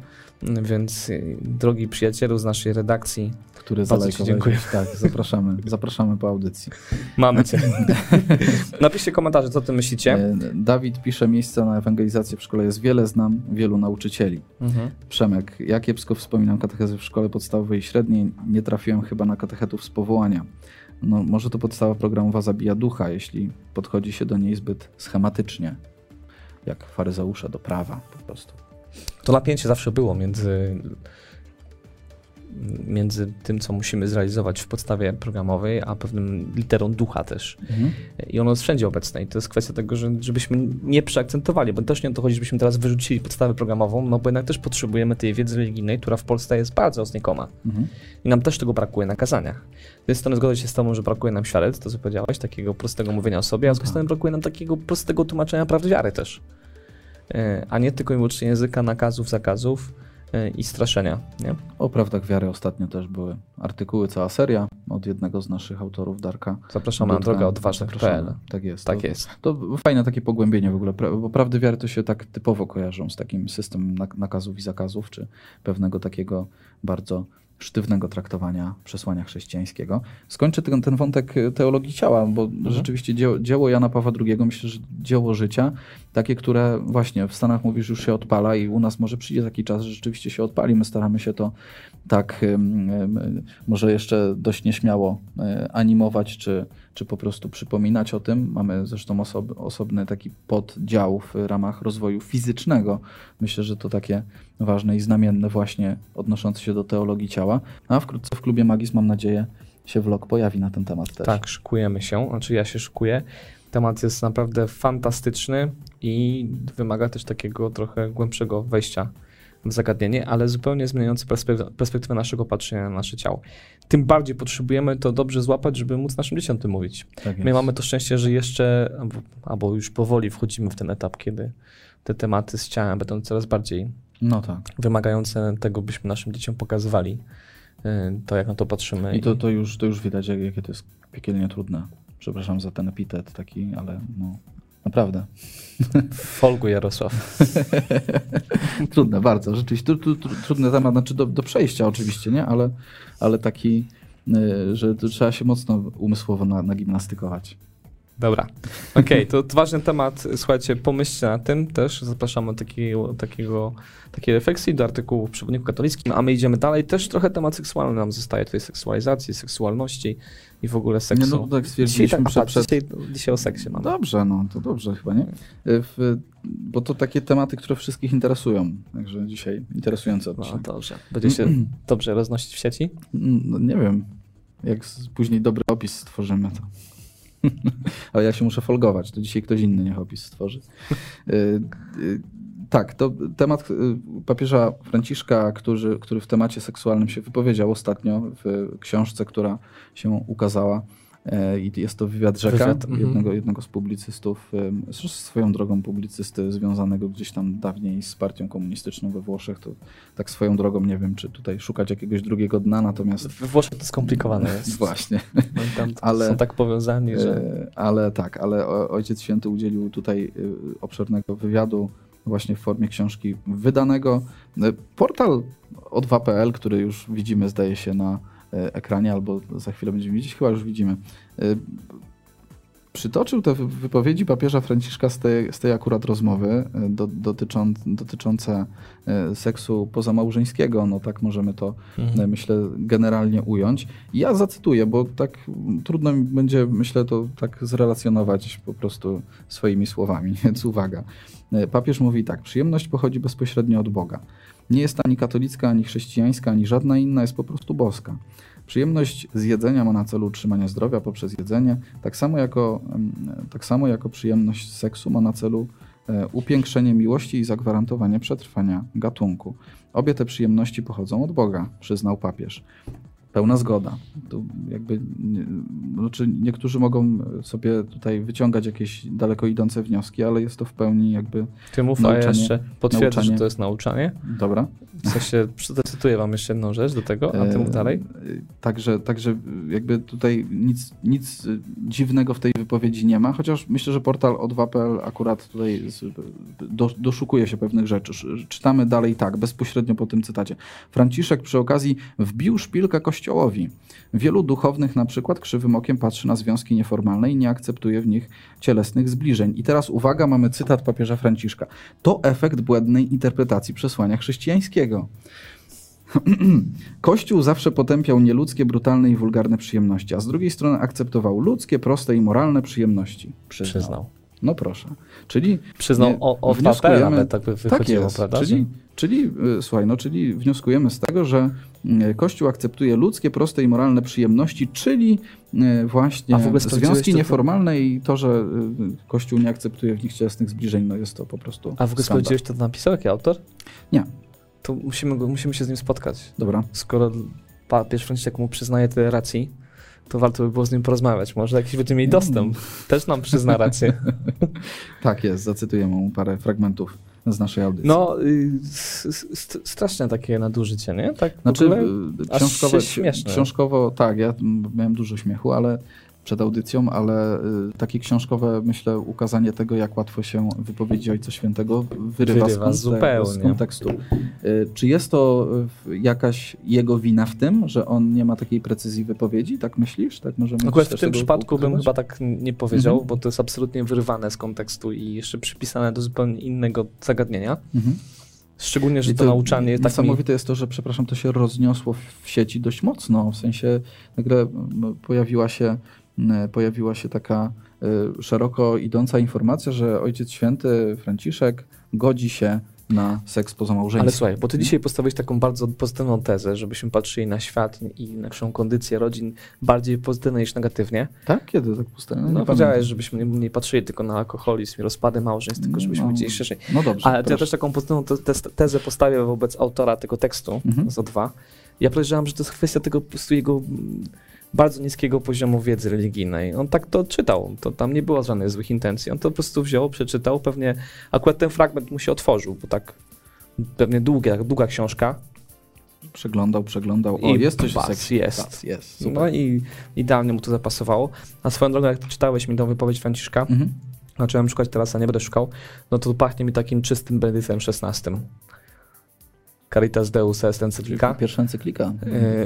Więc e, drogi przyjacielu z naszej redakcji, który Bardzo ci dziękuję. Tak, zapraszamy, zapraszamy po audycji. mamy cię. Napiszcie komentarze, co ty myślicie. E, Dawid pisze, miejsca na ewangelizację w szkole jest wiele, znam wielu nauczycieli. Mhm. Przemek, ja kiepsko wspominam katechezy w szkole podstawowej i średniej, nie trafiłem chyba na katechetów z powołania. No, może to podstawa programowa zabija ducha, jeśli podchodzi się do niej zbyt schematycznie, jak faryzeusze do prawa po prostu. To napięcie zawsze było między, między tym, co musimy zrealizować w podstawie programowej, a pewnym literą ducha też. I ono jest wszędzie obecne. I to jest kwestia tego, że, żebyśmy nie przeakcentowali, bo też nie o to chodzi, żebyśmy teraz wyrzucili podstawę programową, no bo jednak też potrzebujemy tej wiedzy religijnej, która w Polsce jest bardzo znikoma. Mhm. I nam też tego brakuje na kazaniach. Z jednej strony zgodzę się z tobą, że brakuje nam świadectw, to co powiedziałeś, takiego prostego mówienia o sobie, a z drugiej Tak. strony brakuje nam takiego prostego tłumaczenia prawdy wiary też. E, A nie tylko i wyłącznie języka nakazów, zakazów i straszenia. Nie? O prawdach wiary ostatnio też były artykuły, cała seria od jednego z naszych autorów, Darka. Zapraszamy na drogę odważnych.pl. Tak jest. Tak to, jest. To fajne takie pogłębienie w ogóle, bo prawdy wiary to się tak typowo kojarzą z takim systemem nak- nakazów i zakazów, czy pewnego takiego bardzo sztywnego traktowania przesłania chrześcijańskiego. Skończę ten, ten wątek e, teologii ciała, bo rzeczywiście dzieło, dzieło Jana Pawła II, myślę, że dzieło życia, takie, które właśnie w Stanach mówisz już się odpala i u nas może przyjdzie taki czas, że rzeczywiście się odpali. My staramy się to tak może jeszcze dość nieśmiało e, animować, czy, czy po prostu przypominać o tym. Mamy zresztą osob, osobny taki poddział w ramach rozwoju fizycznego. Myślę, że to takie ważne i znamienne właśnie odnoszące się do teologii ciała. A wkrótce w klubie Magis mam nadzieję się vlog pojawi na ten temat też. Tak, szykujemy się, znaczy ja się szykuję. Temat jest naprawdę fantastyczny i wymaga też takiego trochę głębszego wejścia zagadnienie, ale zupełnie zmieniający perspek- perspektywę naszego patrzenia na nasze ciało. Tym bardziej potrzebujemy to dobrze złapać, żeby móc naszym dzieciom tym mówić. Tak My mamy to szczęście, że jeszcze, albo, albo już powoli wchodzimy w ten etap, kiedy te tematy z ciałem będą coraz bardziej No tak. wymagające tego, byśmy naszym dzieciom pokazywali y, to, jak na to patrzymy. I to, to, już, to już widać, jak- jakie to jest piekielnie trudne. Przepraszam za ten epitet taki, ale no naprawdę. Folgu Jarosław. trudne, bardzo. Rzeczywiście tru, tru, tru, trudny temat, znaczy do, do przejścia oczywiście, nie? Ale, ale taki, y, że trzeba się mocno umysłowo na, nagimnastykować. Dobra. Okej, to ważny temat. Słuchajcie, pomyślcie na tym też. Zapraszamy do takiego, takiego, takiej refleksji do artykułu w Przewodniku Katolickim, a my idziemy dalej. Też trochę temat seksualny nam zostaje, tutaj seksualizacji, seksualności i w ogóle seksu. Nie, no tak dzisiaj, stwierdziliśmy tak, przed, przed, dzisiaj, dzisiaj o seksie mamy. Dobrze, no to dobrze chyba, nie? W, bo to takie tematy, które wszystkich interesują. Także dzisiaj interesujące No dobrze. Będzie się dobrze roznosić w sieci? No, nie wiem, jak później dobry opis stworzymy to. Ale ja się muszę folgować, to dzisiaj ktoś inny niech opis stworzy. Y, y, tak, to temat y, papieża Franciszka, który, który w temacie seksualnym się wypowiedział ostatnio w książce, która się ukazała. E, I jest to wywiad Rzeka, mhm. jednego, jednego z publicystów, swoją drogą publicysty związanego gdzieś tam dawniej z partią komunistyczną we Włoszech. To tak swoją drogą nie wiem, czy tutaj szukać jakiegoś drugiego dna, natomiast We Włoszech to skomplikowane jest. Właśnie. Tam Ale- są tak powiązani, że... E, Ale tak, ale Ojciec Święty udzielił tutaj y, obszernego wywiadu właśnie w formie książki wydanego. E, Portal o2.pl, który już widzimy zdaje się na e, ekranie, albo za chwilę będziemy widzieć, chyba już widzimy. e, Przytoczył te wy- wypowiedzi papieża Franciszka z tej, z tej akurat rozmowy e, do, dotyczą, dotyczące e, seksu pozamałżeńskiego, no tak możemy to Mhm. e, myślę, generalnie ująć. Ja zacytuję, bo tak trudno mi będzie, myślę, to tak zrelacjonować po prostu swoimi słowami, więc uwaga. E, Papież mówi tak, przyjemność pochodzi bezpośrednio od Boga. Nie jest ani katolicka, ani chrześcijańska, ani żadna inna, jest po prostu boska. Przyjemność z jedzenia ma na celu utrzymanie zdrowia poprzez jedzenie, tak samo jako, tak samo jako przyjemność z seksu ma na celu e, upiększenie miłości i zagwarantowanie przetrwania gatunku. Obie te przyjemności pochodzą od Boga, przyznał papież. Pełna zgoda. Tu jakby, znaczy niektórzy mogą sobie tutaj wyciągać jakieś daleko idące wnioski, ale jest to w pełni jakby. Ty mów, a ja Nauczanie- jeszcze potwierdzę, że nauczanie. to jest nauczanie. Dobra. W sensie, zacytuję wam jeszcze jedną rzecz do tego, a ty mów E, dalej. Także, także jakby tutaj nic, nic dziwnego w tej wypowiedzi nie ma, chociaż myślę, że portal od2.pl akurat tutaj doszukuje się pewnych rzeczy. Czytamy dalej tak, bezpośrednio po tym cytacie. Franciszek przy okazji wbił szpilkę kościołowi. Wielu duchownych na przykład krzywym okiem patrzy na związki nieformalne i nie akceptuje w nich cielesnych zbliżeń. I teraz uwaga, mamy cytat papieża Franciszka. To efekt błędnej interpretacji przesłania chrześcijańskiego. Kościół zawsze potępiał nieludzkie, brutalne i wulgarne przyjemności, a z drugiej strony akceptował ludzkie, proste i moralne przyjemności. Przyznał. No proszę. Czyli Przyznał nie- o, o wnioskujemy- papel nawet tak by tak wychodziło, jest. prawda? Czyli, czyli, y, słuchaj, no, czyli wnioskujemy z tego, że Kościół akceptuje ludzkie, proste i moralne przyjemności, czyli y, właśnie A w ogóle związki to- nieformalne i to, że y, Kościół nie akceptuje w nich cielesnych zbliżeń, no jest to po prostu A w ogóle sprawdziłeś, to napisał, jaki autor? Nie. To musimy, go, musimy się z nim spotkać. Dobra. Skoro papież Franciszek mu przyznaje tyle racji, to warto by było z nim porozmawiać. Może jakiś będziemy mieli dostęp. Też nam przyzna rację. Tak jest, zacytuję mu parę fragmentów z naszej audycji. No, y, s- s- straszne takie nadużycie, nie? Tak Znaczy, ogóle? y, aż książkowo, książkowo tak, ja miałem dużo śmiechu, ale przed audycją, ale y, takie książkowe, myślę, ukazanie tego, jak łatwo się wypowiedzi Ojca Świętego wyrywa, Wyrywa z, konte- zupełnie. z kontekstu. Y, Czy jest to y, jakaś jego wina w tym, że on nie ma takiej precyzji wypowiedzi? Tak myślisz? Tak możemy Akurat w tym przypadku bym ukazywać? chyba tak nie powiedział, Mhm. bo to jest absolutnie wyrwane z kontekstu i jeszcze przypisane do zupełnie innego zagadnienia. Mhm. Szczególnie, że I to, nauczanie jest tak mi... Niesamowite jest to, że, przepraszam, to się rozniosło w sieci dość mocno. W sensie nagle pojawiła się, pojawiła się taka y, szeroko idąca informacja, że Ojciec Święty Franciszek godzi się na seks Ale pozamałżeński. słuchaj, bo ty dzisiaj postawiłeś taką bardzo pozytywną tezę, żebyśmy patrzyli na świat i naszą kondycję rodzin bardziej pozytywnie niż negatywnie. Tak? Kiedy tak postawiłem? No powiedziałeś, żebyśmy nie, patrzyli tylko na alkoholizm i rozpady małżeństw, tylko żebyśmy No, widzieli szerzej. No dobrze. Ale ja też taką pozytywną te, te, tezę postawię wobec autora tego tekstu Mhm. z O2. Ja podejrzewam, że to jest kwestia tego po prostu jego mm, bardzo niskiego poziomu wiedzy religijnej. On tak to czytał, to tam nie było żadnych złych intencji. On to po prostu wziął, przeczytał, pewnie akurat ten fragment mu się otworzył, bo tak pewnie długa, długa książka. Przeglądał, przeglądał. O, I jest coś bas, seksie. jest. Bas, jest. Super. No i idealnie mu to zapasowało. A swoją drogą, jak czytałeś mi tą wypowiedź Franciszka, Mhm. zacząłem szukać teraz, a nie będę szukał, no to pachnie mi takim czystym Benedyktem XVI. Caritas Deus est encyklika. Pierwsza encyklika.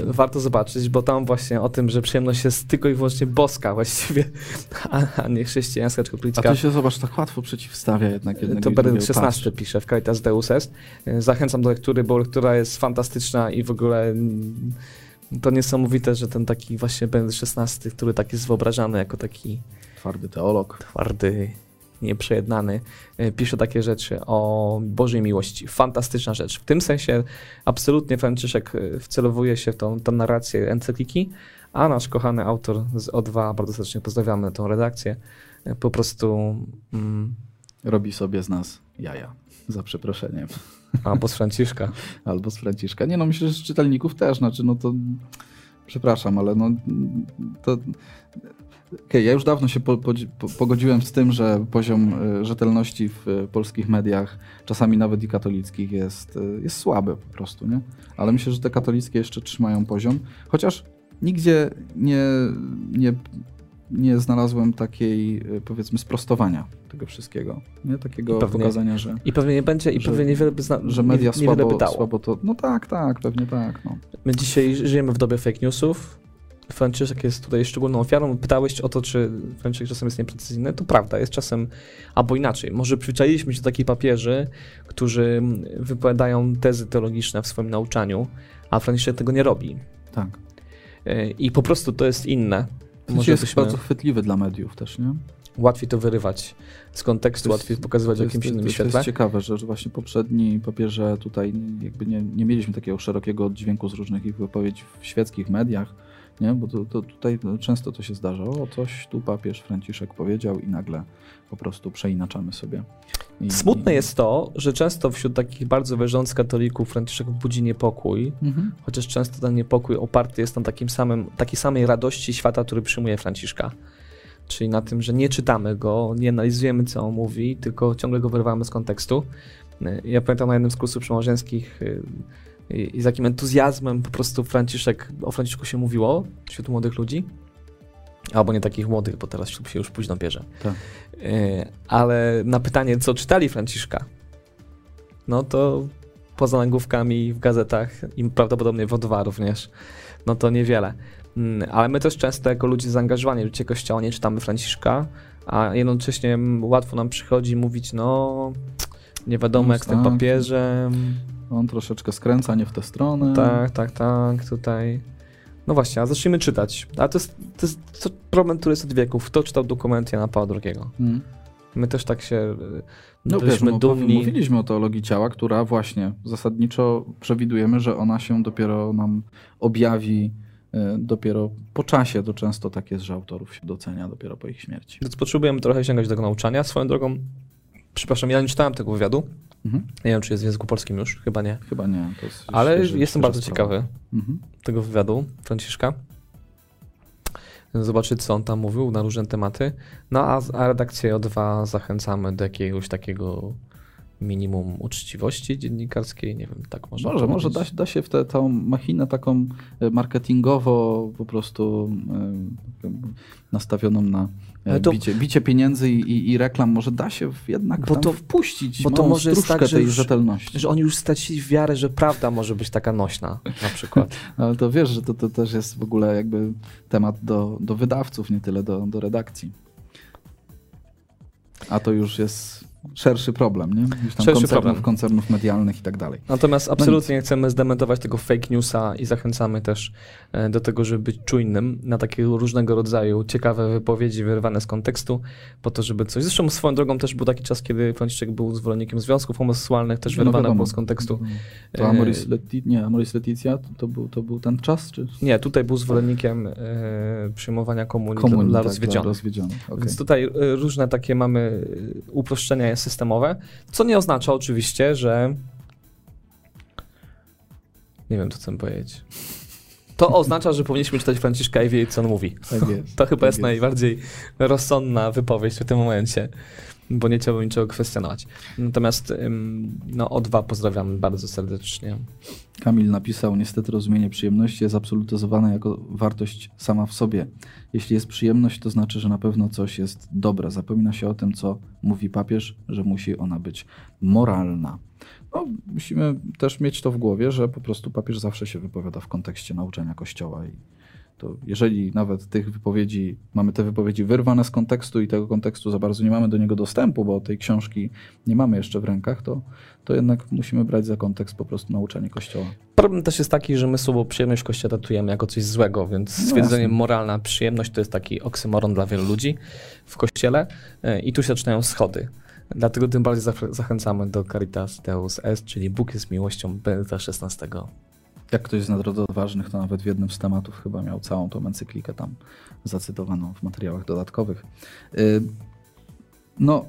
Yy, warto zobaczyć, bo tam właśnie o tym, że przyjemność jest tylko i wyłącznie boska właściwie, a, a nie chrześcijańska czy A katolicka. to się, zobacz, tak łatwo przeciwstawia jednak jednego To Benedykt. XVI pisze w Caritas Deus est. Yy, Zachęcam do lektury, bo lektura jest fantastyczna i w ogóle mm, to niesamowite, że ten taki właśnie Benedykt XVI, który tak jest wyobrażany jako taki Twardy teolog. twardy, nieprzejednany, e, pisze takie rzeczy o Bożej miłości. Fantastyczna rzecz. W tym sensie absolutnie Franciszek e, wcelowuje się w tą, tą narrację encykliki, a nasz kochany autor z O2, bardzo serdecznie pozdrawiamy tą redakcję, e, po prostu mm, Robi sobie z nas jaja. Za przeproszeniem. albo z Franciszka. Albo z Franciszka. Nie no, myślę, że z czytelników też, znaczy no to przepraszam, ale no to Okej, ja już dawno się po, po, po, pogodziłem z tym, że poziom y, rzetelności w y, polskich mediach, czasami nawet i katolickich, jest, y, jest słaby po prostu, nie? Ale myślę, że te katolickie jeszcze trzymają poziom, chociaż nigdzie nie, nie, nie znalazłem takiej, powiedzmy, sprostowania tego wszystkiego, nie? Takiego Pewnie. pokazania, że I pewnie nie będzie, i Że- pewnie niewiele by, zna, że media nie, niewiele by słabo, dało. słabo to. No tak, tak, pewnie tak. No. My dzisiaj żyjemy w dobie fake newsów. Franciszek jest tutaj szczególną ofiarą. Pytałeś o to, czy Franciszek czasem jest nieprecyzyjny. To prawda, jest czasem albo inaczej. Może przyzwyczailiśmy się do takich papieży, którzy wypowiadają tezy teologiczne w swoim nauczaniu, a Franciszek tego nie robi. Tak. E, I po prostu to jest inne. Może Może jest byśmy bardzo chwytliwy dla mediów też, nie? łatwiej to wyrywać z kontekstu, jest- łatwiej pokazywać w jakimś innym to, to świetle. jest ciekawe, że, że właśnie poprzedni papieże tutaj jakby nie, nie mieliśmy takiego szerokiego oddźwięku z różnych ich wypowiedzi w świeckich mediach. Nie? Bo to, to tutaj często to się zdarza. O, coś tu papież Franciszek powiedział i nagle po prostu przeinaczamy sobie. I, Smutne i- jest to, że często wśród takich bardzo wierzących katolików Franciszek budzi niepokój, Mhm. chociaż często ten niepokój oparty jest na takim samym, takiej samej radości świata, który przyjmuje Franciszka. Czyli na tym, że nie czytamy go, nie analizujemy, co on mówi, tylko ciągle go wyrywamy z kontekstu. Ja pamiętam na jednym z kursów przełożeńskich y, i i z jakim entuzjazmem po prostu Franciszek, o Franciszku się mówiło wśród młodych ludzi. Albo nie takich młodych, bo teraz ślub się już późno bierze. Tak. Y, Ale na pytanie, co czytali Franciszka, no to poza nagłówkami w gazetach i prawdopodobnie w O2 również, no to niewiele. Mm, Ale my też często jako ludzie zaangażowani w życie kościoła nie czytamy Franciszka, a jednocześnie łatwo nam przychodzi mówić, no nie wiadomo No jak z tym papieżem, On troszeczkę skręca nie w tę stronę. tak, tak, tak, tutaj. No właśnie, a zacznijmy czytać. A to jest, to jest to problem, który jest od wieków. Kto czytał dokument Jana Pawła II? Mm. My też tak się y, No wiesz, no, dumni. mówiliśmy o teologii ciała, która właśnie zasadniczo przewidujemy, że ona się dopiero nam objawi e, dopiero po czasie. To często tak jest, że autorów się docenia dopiero po ich śmierci. Więc potrzebujemy trochę sięgać do tego nauczania. Swoją drogą, przepraszam, ja nie czytałem tego wywiadu. Mhm. Nie wiem, czy jest w języku polskim już, chyba nie. Chyba nie. To jest Ale świeży- jestem świeża bardzo sprawa. ciekawy Mhm. tego wywiadu Franciszka. Zobaczyć, co on tam mówił na różne tematy. No a, a redakcję O2 zachęcamy do jakiegoś takiego minimum uczciwości dziennikarskiej. Nie wiem, tak można Może, może da, da się w tę tą machinę taką e, marketingowo po prostu e, nastawioną na to- bicie, bicie pieniędzy i, i, reklam, może da się jednak Bo to- wpuścić bo to może jest tak, że tej już- rzetelności. Że oni już stracili wiarę, że prawda może być taka nośna, na przykład. Ale to wiesz, że to, to też jest w ogóle jakby temat do, do wydawców, nie tyle do, do redakcji. A to już jest szerszy problem, nie? Gdzieś tam Szerszy koncernów, problem. koncernów medialnych i tak dalej. Natomiast No absolutnie nie chcemy zdementować tego fake newsa i zachęcamy też e, do tego, żeby być czujnym na takie różnego rodzaju ciekawe wypowiedzi wyrwane z kontekstu, po to, żeby coś. Zresztą swoją drogą też był taki czas, kiedy Franciszek był zwolennikiem związków homoseksualnych, też No było z kontekstu. To E, Amoris, Leti- nie, Amoris Leticia to, był, to był ten czas, czy Nie, tutaj był zwolennikiem e, przyjmowania komunii, komunii dla tak, rozwiedzionych. rozwiedzionych. okej. Więc tutaj y, różne takie mamy y, systemowe, co nie oznacza oczywiście, że. Nie wiem, co chcę powiedzieć. To oznacza, że powinniśmy czytać Franciszka i wiedzieć, co on mówi. Tak jest. To chyba tak jest najbardziej rozsądna wypowiedź w tym momencie, bo nie chciałbym niczego kwestionować. Natomiast no, O2 pozdrawiam bardzo serdecznie. Kamil napisał, niestety rozumienie przyjemności jest absolutyzowane jako wartość sama w sobie. Jeśli jest przyjemność, to znaczy, że na pewno coś jest dobre. Zapomina się o tym, co mówi papież, że musi ona być moralna. No, musimy też mieć to w głowie, że po prostu papież zawsze się wypowiada w kontekście nauczania Kościoła i to jeżeli nawet tych wypowiedzi, mamy te wypowiedzi wyrwane z kontekstu i tego kontekstu za bardzo nie mamy do niego dostępu, bo tej książki nie mamy jeszcze w rękach, to, to jednak musimy brać za kontekst po prostu nauczanie Kościoła. Problem też jest taki, że my słowo przyjemność w kościele tratujemy jako coś złego, więc No stwierdzenie jasne. moralna przyjemność to jest taki oksymoron dla wielu ludzi w kościele e, i tu się zaczynają schody. Dlatego tym bardziej zach- zachęcamy do Caritas Deus Est, czyli Bóg jest miłością Benedykta XVI. Jak ktoś z narodoodważnych, to nawet w jednym z tematów chyba miał całą tą encyklikę tam zacytowaną w materiałach dodatkowych. Y, No,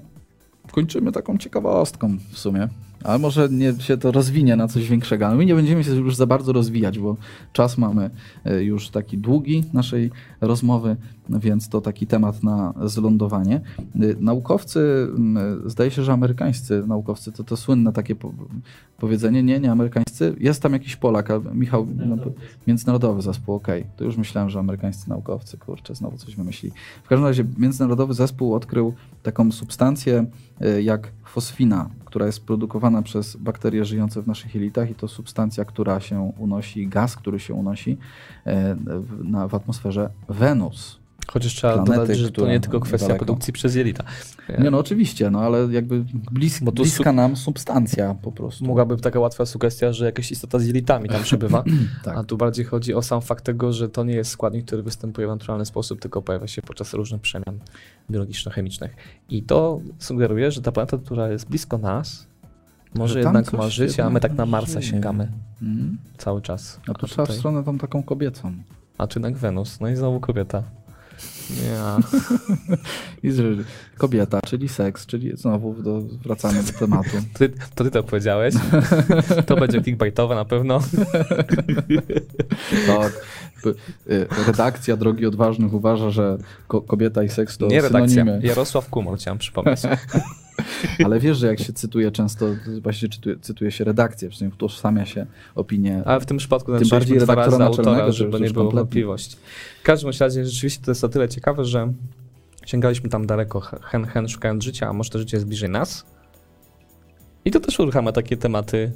kończymy taką ciekawostką w sumie. Ale może nie się to rozwinie na coś większego, ale my nie będziemy się już za bardzo rozwijać, bo czas mamy y, już taki długi naszej rozmowy, więc to taki temat na zlądowanie. Y, Naukowcy, mm, zdaje się, że amerykańscy naukowcy, to to słynne takie po- powiedzenie, nie, nie amerykańscy, jest tam jakiś Polak, a Michał, no, międzynarodowy zespół, okej, to już myślałem, że amerykańscy naukowcy, kurczę, znowu coś wymyślili. W każdym razie międzynarodowy zespół odkrył taką substancję jak fosfina, która jest produkowana przez bakterie żyjące w naszych jelitach i to substancja, która się unosi, gaz, który się unosi e, w, na, w atmosferze Wenus. Chociaż trzeba Planety, dodać, że to nie tylko kwestia produkcji przez jelita. Nie no oczywiście, no ale jakby blis, Bo tu bliska nam substancja po prostu. Mogłaby taka łatwa sugestia, że jakaś istota z jelitami tam przebywa, Tak. a tu bardziej chodzi o sam fakt tego, że to nie jest składnik, który występuje w naturalny sposób, tylko pojawia się podczas różnych przemian biologiczno-chemicznych. I to sugeruje, że ta planeta, która jest blisko nas, może Że tam jednak ma życie, a my jednak tak na Marsa żyje. sięgamy Mhm. cały czas. A tu trzeba w stronę tą taką kobiecą. a czynek Wenus. No i znowu kobieta. Ja. Kobieta, czyli seks, czyli znowu do, wracamy do tematu. Ty, to ty to powiedziałeś. To będzie clickbaitowe na pewno. Tak. Y, redakcja Drogi Odważnych uważa, że ko kobieta i seks to Nie redakcja, synonimy. Jarosław Kumor, chciałem przypomnieć. Ale wiesz, że jak się cytuje często, właśnie czytuje, cytuje się redakcję, sensie utożsamia się opinię. Ale w tym przypadku Tym bardziej redaktora autora, naczelnego, żeby że nie było wątpliwości. W każdym razie rzeczywiście to jest o tyle ciekawe, że sięgaliśmy tam daleko hen, hen szukając życia, a może to życie jest bliżej nas. I to też uruchamia takie tematy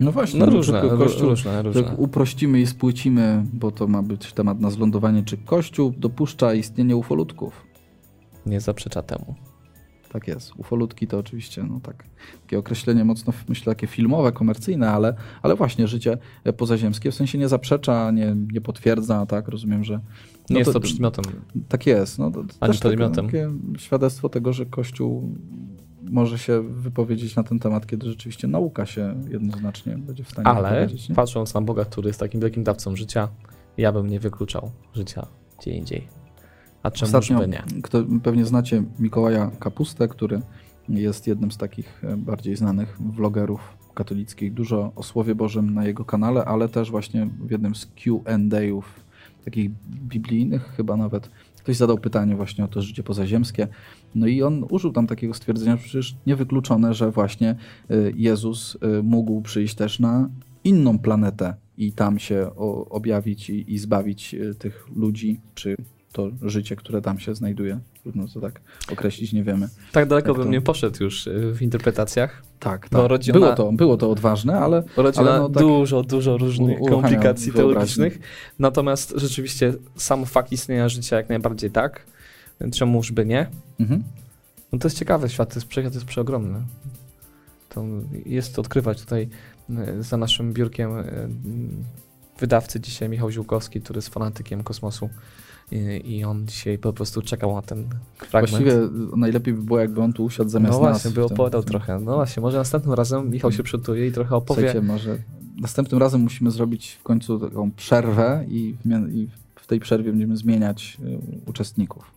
No właśnie, no, no, różne, tylko Kościół, różne, różne. uprościmy i spłycimy, bo to ma być temat na zlądowanie, czy Kościół dopuszcza istnienie ufolutków. Nie zaprzecza temu. Tak jest. Ufolutki to oczywiście no tak, takie określenie mocno, myślę, takie filmowe, komercyjne, ale, ale właśnie życie pozaziemskie w sensie nie zaprzecza, nie, nie potwierdza, tak? Rozumiem, że Nie No jest to- to przedmiotem. tak jest. No, to Ani też takie, przedmiotem. takie świadectwo tego, że Kościół może się wypowiedzieć na ten temat, kiedy rzeczywiście nauka się jednoznacznie będzie w stanie Ale. Nie? patrząc na Boga, który jest takim wielkim dawcą życia, ja bym nie wykluczał życia gdzie indziej. A czemu Ostatnio, nie? kto, pewnie znacie Mikołaja Kapustę, który jest jednym z takich e, bardziej znanych vlogerów katolickich. Dużo o Słowie Bożym na jego kanale, ale też właśnie w jednym z Q&A'ów, takich biblijnych chyba nawet, ktoś zadał pytanie właśnie o to życie pozaziemskie. No i on użył tam takiego stwierdzenia, że przecież niewykluczone, że właśnie e, Jezus e, mógł przyjść też na inną planetę i tam się objawić i, zbawić tych ludzi, czy to życie, które tam się znajduje. Trudno to tak określić, nie wiemy. Tak daleko Jak bym to? nie poszedł już y, w interpretacjach. Tak, tak. rodzina- Było, to, było to odważne, ale Rodzina Ale no tak dużo, dużo różnych komplikacji teologicznych. Natomiast rzeczywiście sam fakt istnienia życia jak najbardziej tak. Czemuż by nie? mhm. No to jest ciekawe, świat jest, świat jest przeogromny. To jest to odkrywać tutaj e, za naszym biurkiem m, wydawcy dzisiaj Michał Ziółkowski, który jest fanatykiem kosmosu i, on dzisiaj po prostu czekał na ten fragment. Właściwie najlepiej by było, jakby on tu usiadł zamiast no właśnie, by opowiadał tym- trochę. No właśnie, może następnym razem Michał się przygotuje i trochę opowie. Słuchajcie, może następnym razem musimy zrobić w końcu taką przerwę i w, tej przerwie będziemy zmieniać y, uczestników.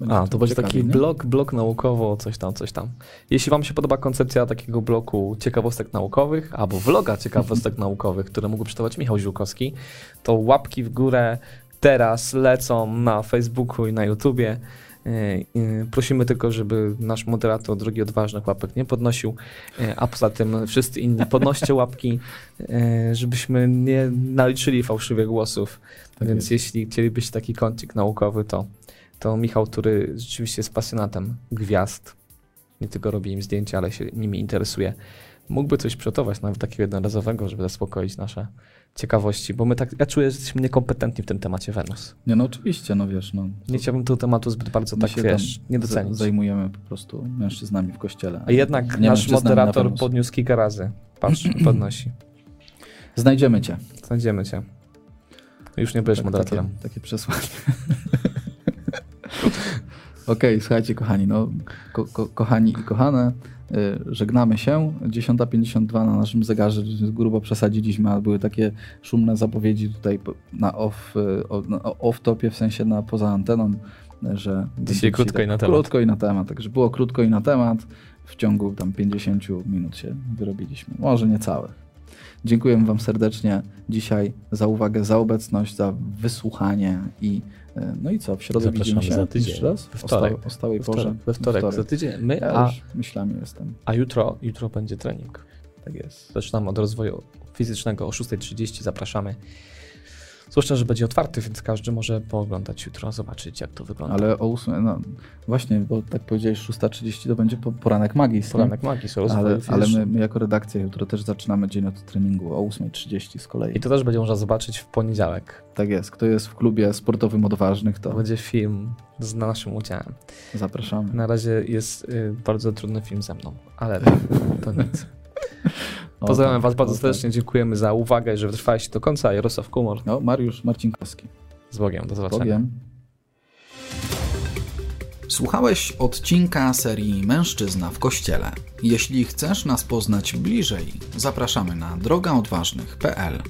Będzie A, to będzie ciekawie, taki nie? blok, blok naukowo, coś tam, coś tam. Jeśli Wam się podoba koncepcja takiego bloku ciekawostek naukowych, albo vloga ciekawostek naukowych, które mógłby przygotować Michał Ziółkowski, to łapki w górę teraz lecą na Facebooku i na YouTubie. Yy, Prosimy tylko, żeby nasz moderator Drogi Odważnych łapek nie podnosił, yy, a poza tym wszyscy inni podnoście łapki, yy, żebyśmy nie naliczyli fałszywych głosów. Tak Więc jest. jeśli chcielibyście taki kącik naukowy, to, to Michał, który rzeczywiście jest pasjonatem gwiazd, nie tylko robi im zdjęcia, ale się nimi interesuje, mógłby coś przygotować, nawet takiego jednorazowego, żeby zaspokoić nasze ciekawości, bo my tak, ja czuję, że jesteśmy niekompetentni w tym temacie Wenus. Nie, no oczywiście, no wiesz, no. Nie chciałbym tego tematu zbyt bardzo tak, wiesz, nie docenić. Zajmujemy po prostu mężczyznami w kościele. A jednak nie nasz na moderator Wenus. podniósł kilka razy. Patrz, podnosi. Znajdziemy cię. Znajdziemy cię. Już nie będziesz Tak, moderatorem. Takie, takie przesłanie. Okej, słuchajcie kochani, no, ko, ko, kochani i kochane, żegnamy się. 10.52 na naszym zegarze, grubo przesadziliśmy, ale były takie szumne zapowiedzi tutaj na off, y, o- na off-topie, w sensie na poza anteną, y, że... będzie krótko i na temat. Krótko i na temat, także było krótko i na temat. W ciągu tam 50 minut się wyrobiliśmy, może nie całych. Dziękuję Wam serdecznie dzisiaj za uwagę, za obecność, za wysłuchanie i no i co, w środę widzimy się za tydzień. jeszcze raz? Wtorek. o stałej We porze. wtorek, we wtorek, za tydzień. My, Ja a, już myślami jestem. a jutro, jutro będzie trening. Tak jest. Zaczynamy od rozwoju fizycznego o 6.30. Zapraszamy. Zwłaszcza, że będzie otwarty, więc każdy może pooglądać jutro, zobaczyć jak to wygląda. Ale o 8, no właśnie, bo tak powiedziałeś 6.30 to będzie po- poranek magii. Poranek magii, są Ale, ale my, my jako redakcja jutro też zaczynamy dzień od treningu o 8.30 z kolei. I to też będzie można zobaczyć w poniedziałek. Tak jest. Kto jest w klubie sportowym odważnych, To to będzie film z naszym udziałem. zapraszamy. Na razie jest y, bardzo trudny film ze mną, ale to nic. Pozdrawiam tak, Was bardzo tak. serdecznie, dziękujemy za uwagę, że wytrwaliście do końca. Jarosław Kumor No, Mariusz Marcinkowski. z Bogiem, do zobaczenia. Bogiem. Słuchałeś odcinka serii Mężczyzna w Kościele. Jeśli chcesz nas poznać bliżej, zapraszamy na drogaodważnych.pl.